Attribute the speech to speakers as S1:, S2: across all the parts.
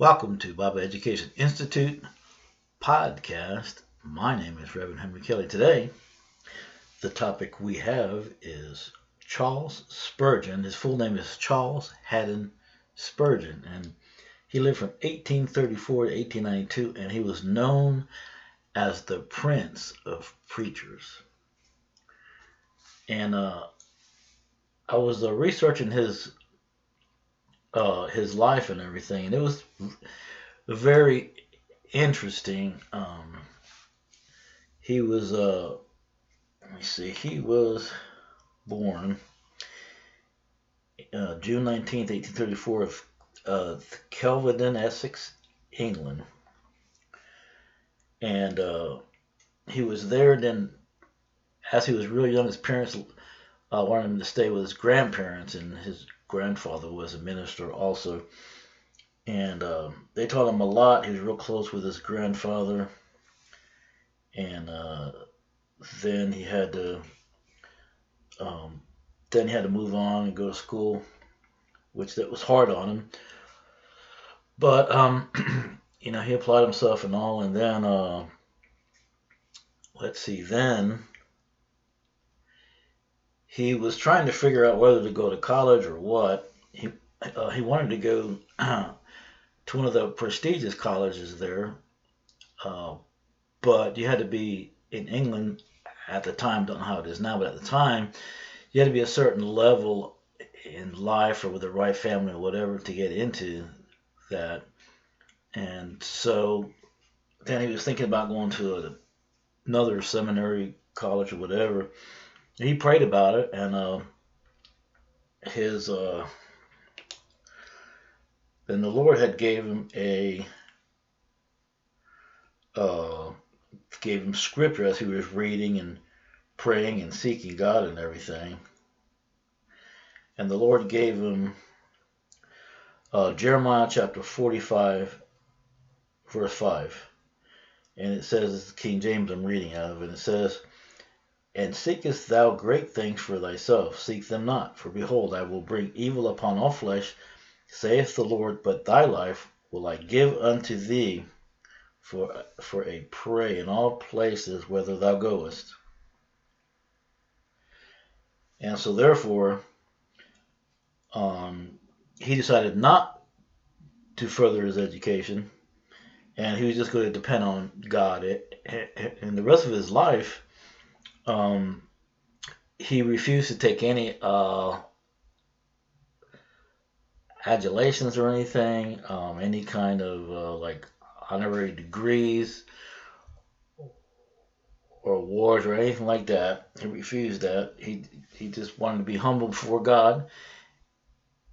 S1: Welcome to Bible Education Institute podcast. My name is Reverend Henry Kelly. Today, the topic we have is Charles Spurgeon. His full name is Charles Haddon Spurgeon, and he lived from 1834 to 1892, and he was known as the Prince of Preachers. And uh, I was uh, researching his uh, his life and everything, and it was very interesting. Um, he was, uh, let me see, he was born uh, June 19th, 1834, of uh, Kelvedon, Essex, England. And uh, he was there. Then, as he was really young, his parents uh, wanted him to stay with his grandparents, and his grandfather was a minister also. And uh, they taught him a lot. He was real close with his grandfather. And uh, then he had to, um, then he had to move on and go to school, which that was hard on him. But um, you know, he applied himself and all, and then uh, let's see, then he was trying to figure out whether to go to college or what. He uh, he wanted to go to one of the prestigious colleges there, uh, but you had to be in England at the time. Don't know how it is now, but at the time, you had to be a certain level in life or with the right family or whatever to get into that. And so then he was thinking about going to a, another seminary college or whatever he prayed about it, and uh, his uh, then the Lord had gave him a uh, gave him scripture as he was reading and praying and seeking God and everything. And the Lord gave him uh, Jeremiah chapter 45, verse 5. And it says, King James I'm reading out of, and it says, and seekest thou great things for thyself? Seek them not. For behold, I will bring evil upon all flesh, saith the Lord, but thy life will I give unto thee for, for a prey in all places whither thou goest. And so therefore, um, he decided not to further his education, and he was just going to depend on God. Eh, eh, eh, and the rest of his life, um, he refused to take any uh, adulations or anything, um, any kind of uh, like honorary degrees or awards or anything like that. He refused that. He he just wanted to be humble before God.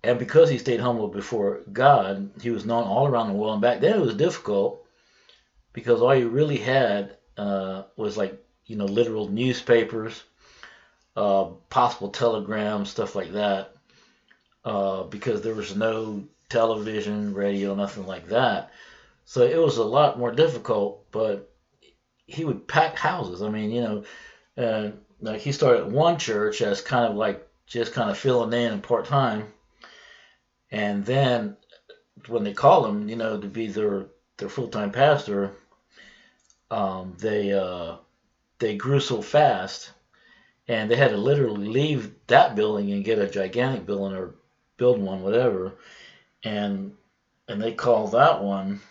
S1: And because he stayed humble before God, he was known all around the world. And back then it was difficult because all you really had uh, was like you know, literal newspapers, uh, possible telegrams, stuff like that, uh, because there was no television, radio, nothing like that. So it was a lot more difficult, but he would pack houses. I mean, you know, uh, like he started one church as kind of like just kind of filling in and part time, and then when they called him, you know, to be their their full time pastor, um, they uh, they grew so fast, and they had to literally leave that building and get a gigantic building or build one, whatever, and and they called that one.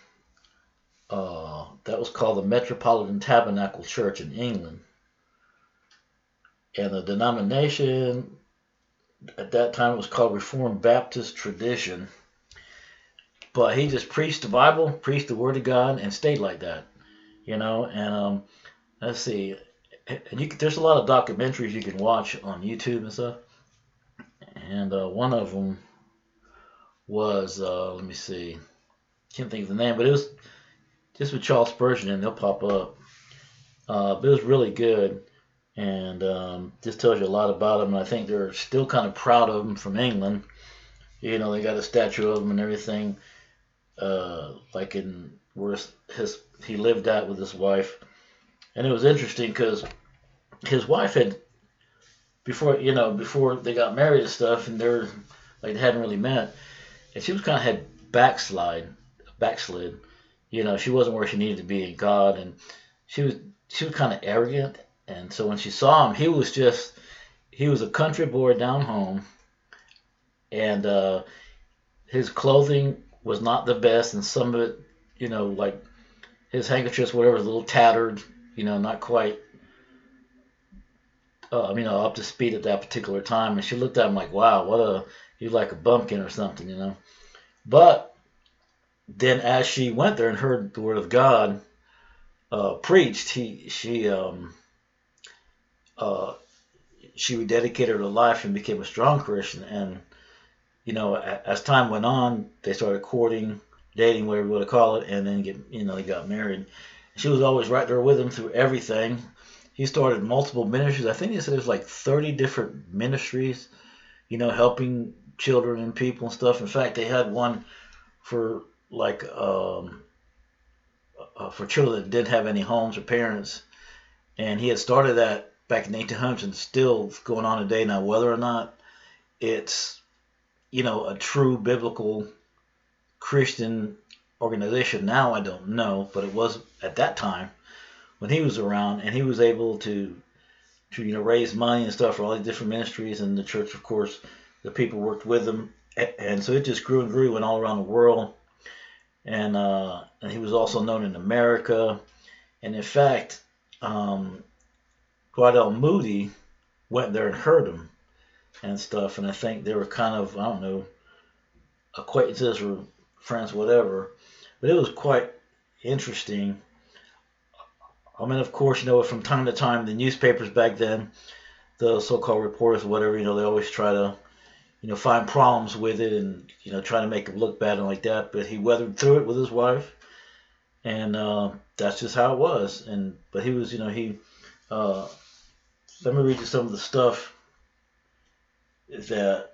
S1: Uh, that was called the Metropolitan Tabernacle Church in England, and the denomination at that time was called Reformed Baptist Tradition. But he just preached the Bible, preached the Word of God, and stayed like that, you know. And um, let's see, and you there's a lot of documentaries you can watch on YouTube and stuff. And uh, one of them was uh, let me see, can't think of the name, but it was just with Charles Spurgeon, and they'll pop up. Uh, but it was really good, and um, just tells you a lot about him. And I think they're still kind of proud of him from England. You know, they got a statue of him and everything, uh, like in where his he lived at with his wife and it was interesting because his wife had before you know before they got married and stuff, and they're like they hadn't really met, and she was kind of had backslide backslid. You know, she wasn't where she needed to be in God, and she was she was kind of arrogant. And so when she saw him, he was just he was a country boy down home, and uh, his clothing was not the best, and some of it, you know, like his handkerchiefs, whatever, a little tattered, you know, not quite, uh, know, up to speed at that particular time. And she looked at him like, wow, what a, he's like a bumpkin or something, you know. But then as she went there and heard the word of God uh, preached, he, she, um, uh, she rededicated her life and became a strong Christian. And, you know, as time went on, they started courting dating, whatever you want to call it, and then get you know they got married. She was always right there with him through everything. He started multiple ministries. I think he said there's like 30 different ministries, you know, helping children and people and stuff. In fact, they had one for like um, uh, for children that didn't have any homes or parents, and he had started that back in 1800s and still going on today. Now, whether or not it's you know a true biblical Christian organization now, I don't know, but it was at that time when he was around, and he was able to to you know raise money and stuff for all these different ministries, and the church, of course, the people worked with him, and so it just grew and grew, and all around the world, and uh, and he was also known in America, and in fact, um, Moody went there and heard him and stuff, and I think they were kind of I don't know acquaintances or friends, whatever. But it was quite interesting. I mean, of course, you know, from time to time, the newspapers back then, the so-called reporters, whatever, you know, they always try to, you know, find problems with it and you know try to make it look bad and like that. But he weathered through it with his wife, and uh, that's just how it was. And but he was, you know, he. Uh, let me read you some of the stuff that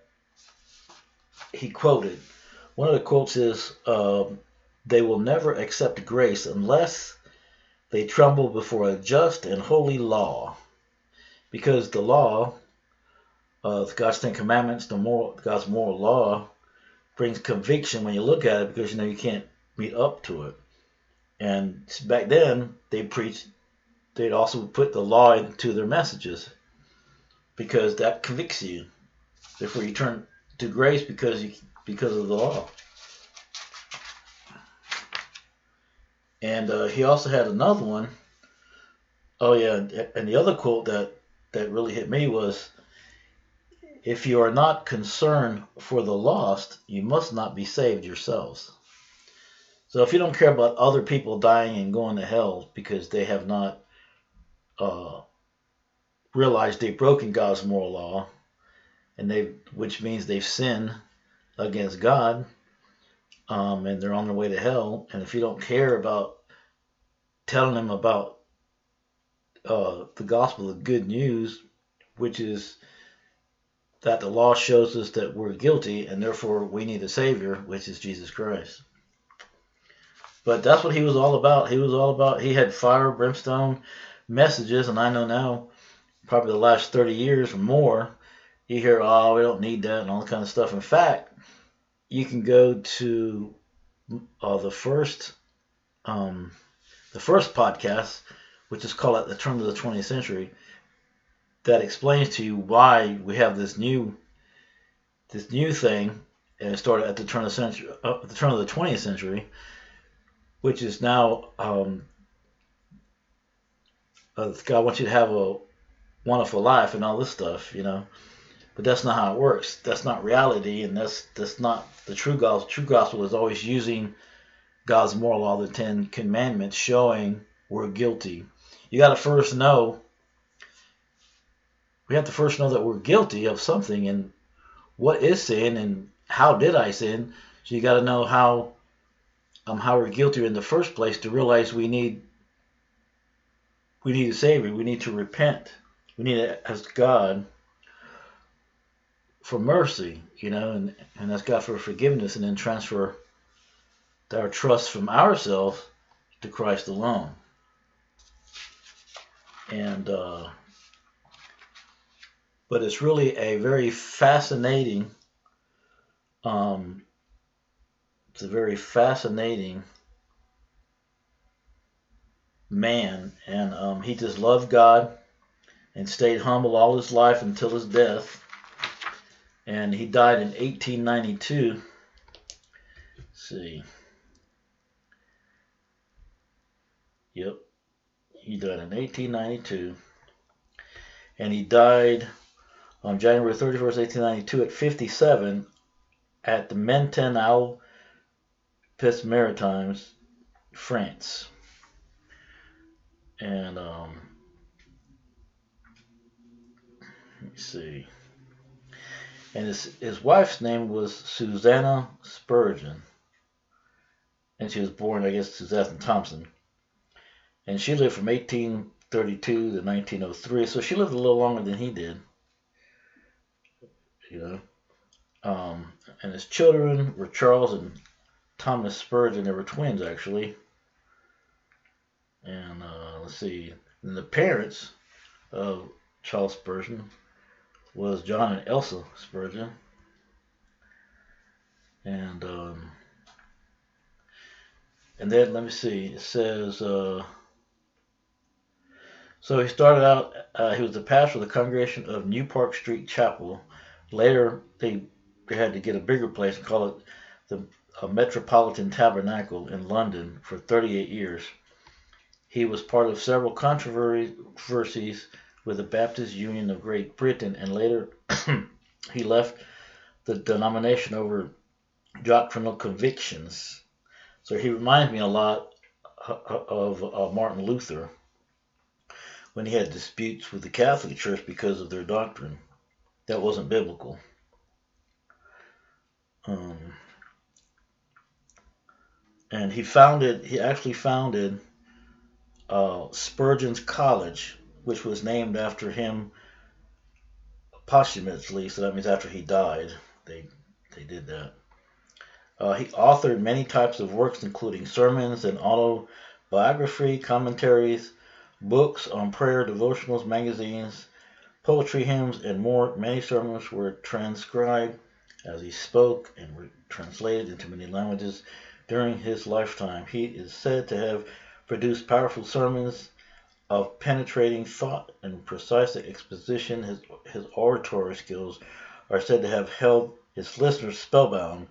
S1: he quoted. One of the quotes is, um, They will never accept grace unless they tremble before a just and holy law. Because the law, uh, God's Ten Commandments, the moral, God's moral law, brings conviction when you look at it because you know you can't meet up to it. And back then, they preached, they'd also put the law into their messages because that convicts you. Therefore, you turn to grace because you because of the law. And uh, he also had another one. Oh yeah, and the other quote that that really hit me was, "If you are not concerned for the lost, you must not be saved yourselves." So if you don't care about other people dying and going to hell because they have not uh, realized they've broken God's moral law, and they which means they've sinned against God, um, and they're on their way to hell. And if you don't care about telling them about uh, the gospel, the good news, which is that the law shows us that we're guilty and therefore we need a savior, which is Jesus Christ. But that's what he was all about. He was all about, he had fire, brimstone messages, and I know now, probably the last 30 years or more, you hear, oh, we don't need that and all that kind of stuff. In fact, you can go to uh, the first um, the first podcast, which is called "At the Turn of the 20th Century," that explains to you why we have this new this new thing, and it started at the turn of the century, uh, the turn of the 20th century, which is now um, uh, God wants you to have a wonderful life and all this stuff, you know. But that's not how it works. That's not reality, and that's that's not the true gospel. True gospel is always using God's moral law, the Ten Commandments, showing we're guilty. You got to first know. We have to first know that we're guilty of something, and what is sin, and how did I sin? So you got to know how um how we're guilty in the first place to realize we need we need a savior. We need to repent. We need to ask God for mercy, you know, and, and ask God for forgiveness and then transfer our trust from ourselves to Christ alone. And, uh, but it's really a very fascinating um, it's a very fascinating man, and um, he just loved God and stayed humble all his life until his death. And he died in 1892. Let's see. Yep. He died in 1892. And he died on January 31st, 1892 at 57 at the Menton Alpes Maritimes, France. And um, let me see. And his, his wife's name was Susanna Spurgeon. And she was born, I guess, Susanna Thompson. And she lived from 1832 to 1903. So she lived a little longer than he did. You know. Um, and his children were Charles and Thomas Spurgeon. They were twins, actually. And uh, let's see. And the parents of Charles Spurgeon was John and Elsa Spurgeon. And um, and then let me see. It says uh, so he started out. Uh, he was the pastor of the congregation of New Park Street Chapel. Later, they they had to get a bigger place and call it the Metropolitan Tabernacle in London for 38 years. He was part of several controversies with the Baptist Union of Great Britain, and later he left the denomination over doctrinal convictions. So he reminds me a lot of uh, Martin Luther when he had disputes with the Catholic Church because of their doctrine that wasn't biblical. Um, and he founded, he actually founded uh, Spurgeon's College, which was named after him posthumously, so that means after he died, they they did that. Uh, he authored many types of works, including sermons and autobiography, commentaries, books on prayer, devotionals, magazines, poetry, hymns, and more. Many sermons were transcribed as he spoke and were translated into many languages during his lifetime. He is said to have produced powerful sermons of penetrating thought and precise exposition. His, his oratory skills are said to have held his listeners spellbound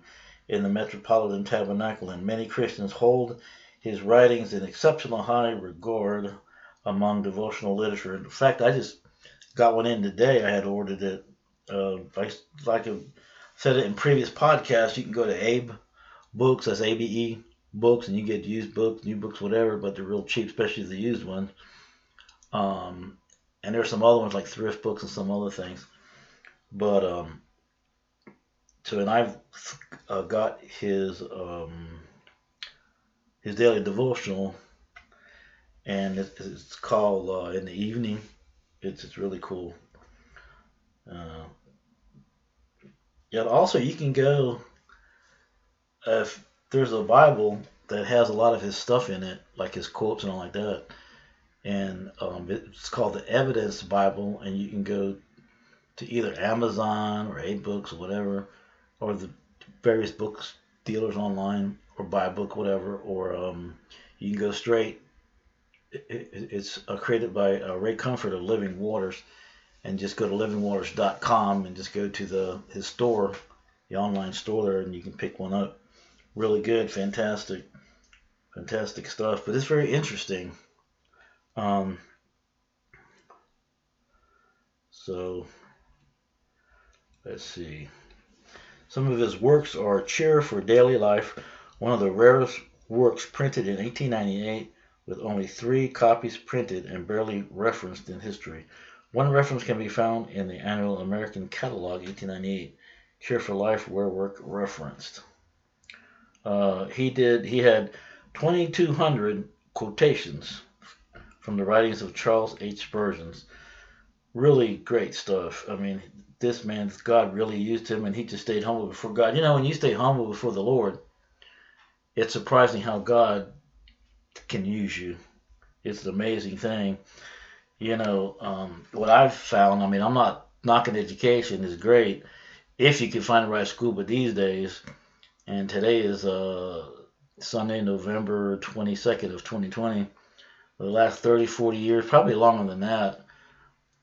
S1: in the Metropolitan Tabernacle, and many Christians hold his writings in exceptional high regard among devotional literature. In fact, I just got one in today. I had ordered it. Uh, I, like I said it in previous podcasts, you can go to Abe Books, that's ABE Books, and you get used books, new books, whatever, but they're real cheap, especially the used ones. Um, and there's some other ones like thrift books and some other things. But um, so and I've uh, got his um, his daily devotional, and it's, it's called uh, in the evening. It's it's really cool. Uh, yeah. Also, you can go if there's a Bible that has a lot of his stuff in it, like his quotes and all like that and um, it's called the Evidence Bible, and you can go to either Amazon or A Books or whatever, or the various books dealers online, or buy a book, whatever, or um, you can go straight. It, it, it's uh, created by uh, Ray Comfort of Living Waters, and just go to livingwaters.com and just go to the his store, the online store there, and you can pick one up. Really good, fantastic, fantastic stuff. But it's very interesting. Um, so let's see. Some of his works are Cheer for Daily Life, one of the rarest works printed in 1898 with only three copies printed and barely referenced in history. One reference can be found in the Annual American Catalog 1898, Cheer for Life, where work referenced. Uh, he did. He had 2,200 quotations from the writings of Charles H. Spurgeon. Really great stuff. I mean, this man, God really used him, and he just stayed humble before God. You know, when you stay humble before the Lord, it's surprising how God can use you. It's an amazing thing. You know, um, what I've found, I mean, I'm not knocking education, is great if you can find the right school, but these days, and today is uh, Sunday, November 22nd of 2020. The last 30, 40 years, probably longer than that,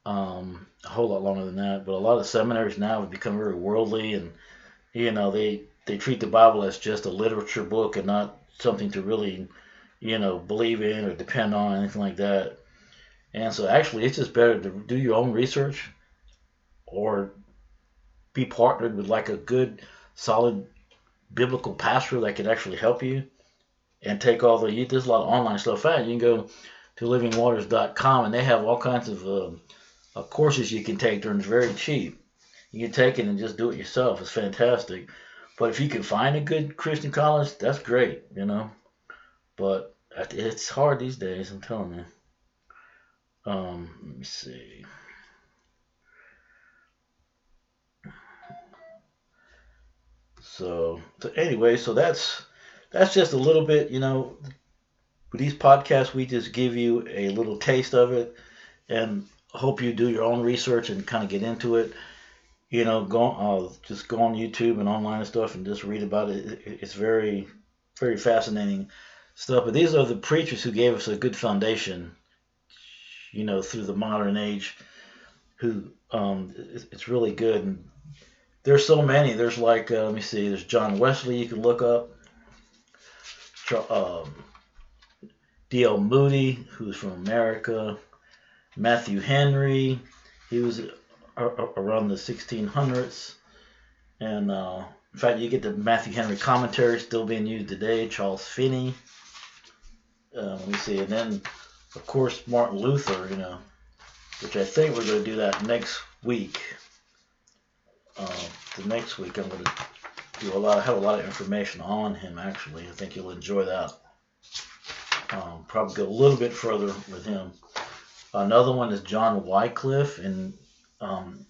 S1: um, a whole lot longer than that, but a lot of seminaries now have become very worldly and, you know, they, they treat the Bible as just a literature book and not something to really, you know, believe in or depend on, anything like that. And so actually, it's just better to do your own research or be partnered with like a good, solid biblical pastor that can actually help you and take all the, there's a lot of online stuff out. You can go to livingwaters.com and they have all kinds of uh, uh, courses you can take it's very cheap. You can take it and just do it yourself. It's fantastic. But if you can find a good Christian college, that's great, you know. But it's hard these days, I'm telling you. Um, let me see. So, so anyway, so that's that's just a little bit, you know. With these podcasts, we just give you a little taste of it, and hope you do your own research and kind of get into it. You know, go uh, just go on YouTube and online and stuff and just read about it. It's very, very fascinating stuff. But these are the preachers who gave us a good foundation. You know, through the modern age, who um, it's really good and there's so many. There's like, uh, let me see, there's John Wesley you can look up. Um, D.L. Moody, who's from America. Matthew Henry, he was around the 1600s. And uh, in fact, you get the Matthew Henry commentary still being used today. Charles Finney. Uh, let me see. And then, of course, Martin Luther, you know, which I think we're going to do that next week uh, the next week I'm going to do a lot. I have a lot of information on him actually. I think you'll enjoy that. Um, probably go a little bit further with him. Another one is John Wycliffe, and um,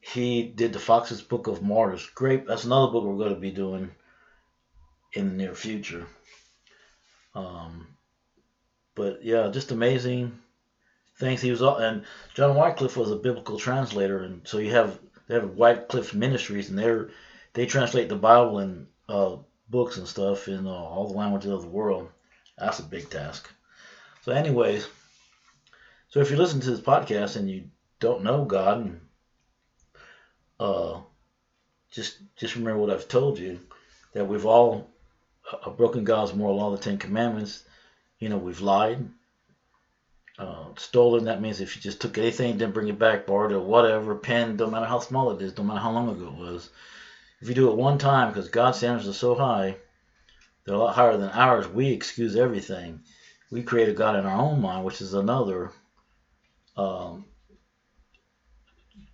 S1: he did the Foxe's Book of Martyrs. Great. That's another book we're going to be doing in the near future. Um, but yeah, just amazing things. He was and John Wycliffe was a biblical translator, and so you have they have Wycliffe Ministries, and they're they translate the Bible and uh, books and stuff in uh, all the languages of the world. That's a big task. So, anyways, so if you listen to this podcast and you don't know God, uh, just just remember what I've told you that we've all uh, broken God's moral law, the Ten Commandments. You know, we've lied, uh, stolen, that means if you just took anything, didn't bring it back, borrowed it, whatever, pen, don't matter how small it is, don't matter how long ago it was. If you do it one time, because God's standards are so high, they're a lot higher than ours, we excuse everything. We create a God in our own mind, which is another, um,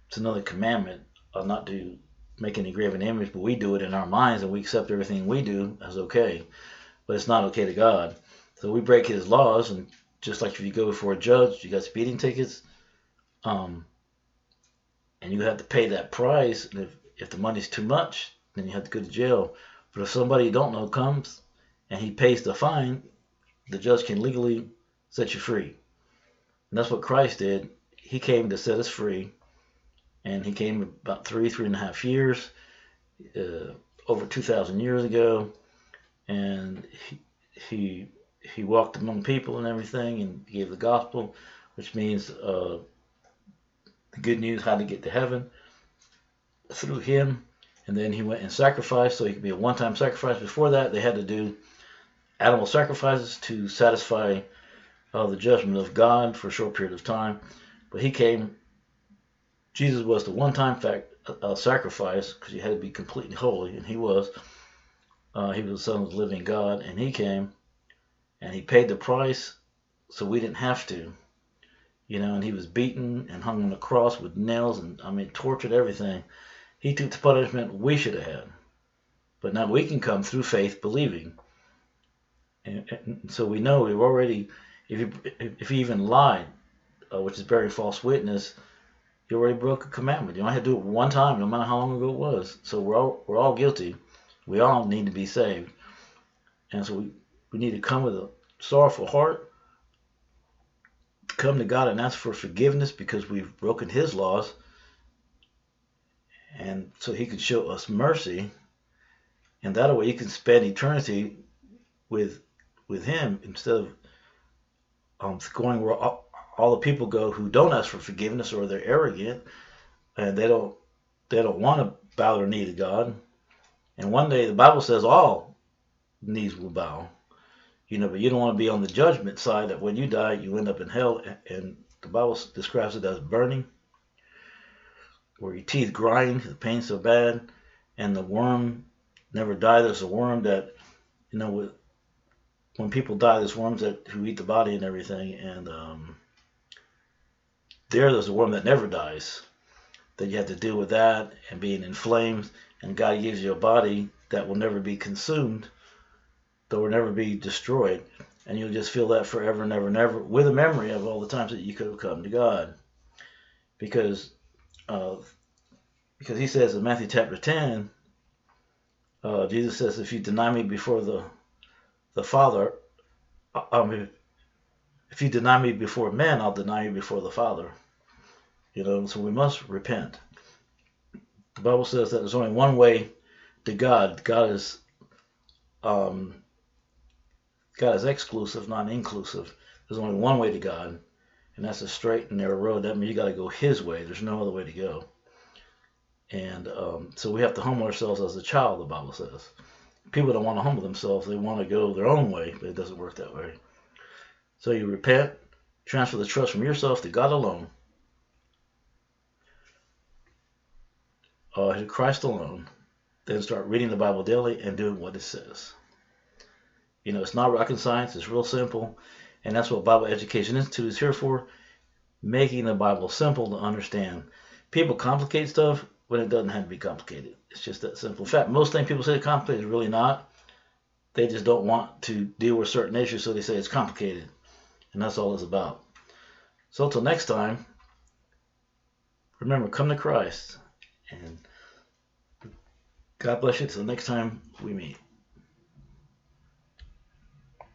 S1: it's another commandment, uh, not to make any graven image, but we do it in our minds and we accept everything we do as okay. But it's not okay to God. So we break his laws and just like if you go before a judge, you got speeding tickets, um, and you have to pay that price. And if, if the money's too much, then you have to go to jail. But if somebody you don't know comes and he pays the fine, the judge can legally set you free. And that's what Christ did. He came to set us free, and he came about three, three and a half years, uh, over 2,000 years ago, and he, he he walked among people and everything and gave the gospel, which means uh, the good news how to get to heaven through him. And then he went and sacrificed, so he could be a one time sacrifice. Before that, they had to do animal sacrifices to satisfy uh, the judgment of God for a short period of time. But he came, Jesus was the one time fact, uh, sacrifice because he had to be completely holy, and he was. Uh, he was the Son of the living God, and he came and he paid the price so we didn't have to. You know, and he was beaten and hung on the cross with nails and I mean tortured everything. He took the punishment we should have had. But now we can come through faith believing. And, and so we know we've already if you if you even lied, uh, which is bearing false witness, you already broke a commandment. You only had to do it one time, no matter how long ago it was. So we're all we're all guilty. We all need to be saved. And so we, we need to come with a sorrowful heart, come to God and ask for forgiveness because we've broken His laws, and so He can show us mercy. and that way you can spend eternity with with Him instead of um, going where all, all the people go who don't ask for forgiveness or they're arrogant and they don't they don't want to bow their knee to God. And one day the Bible says all knees will bow. You know, but you don't want to be on the judgment side that when you die you end up in hell and the Bible describes it as burning where your teeth grind, the pain's so bad, and the worm never die. There's a worm that, you know, when people die, there's worms that who eat the body and everything, and um, there there's a worm that never dies. That you have to deal with that and being inflamed, and God gives you a body that will never be consumed, that will never be destroyed, and you'll just feel that forever and ever and ever with a memory of all the times that you could have come to God, because because he says in Matthew chapter 10, uh, Jesus says, if you deny me before the the Father, uh, if you deny me before men, I'll deny you before the Father. You know, so we must repent. The Bible says that there's only one way to God. God is um, God is exclusive, not inclusive. There's only one way to God, and that's a straight and narrow road. That means you got to go His way. There's no other way to go. And um, so we have to humble ourselves as a child, the Bible says. People don't want to humble themselves, they want to go their own way, but it doesn't work that way. So you repent, transfer the trust from yourself to God alone, uh, to Christ alone, then start reading the Bible daily and doing what it says. You know, it's not rocket science, it's real simple, and that's what Bible Education Institute is here for making the Bible simple to understand. People complicate stuff, when it doesn't have to be complicated. It's just that simple. In fact, most things people say complicated is really not. They just don't want to deal with certain issues, so they say it's complicated. And that's all it's about. So until next time, remember, come to Christ. And God bless you until next time we meet.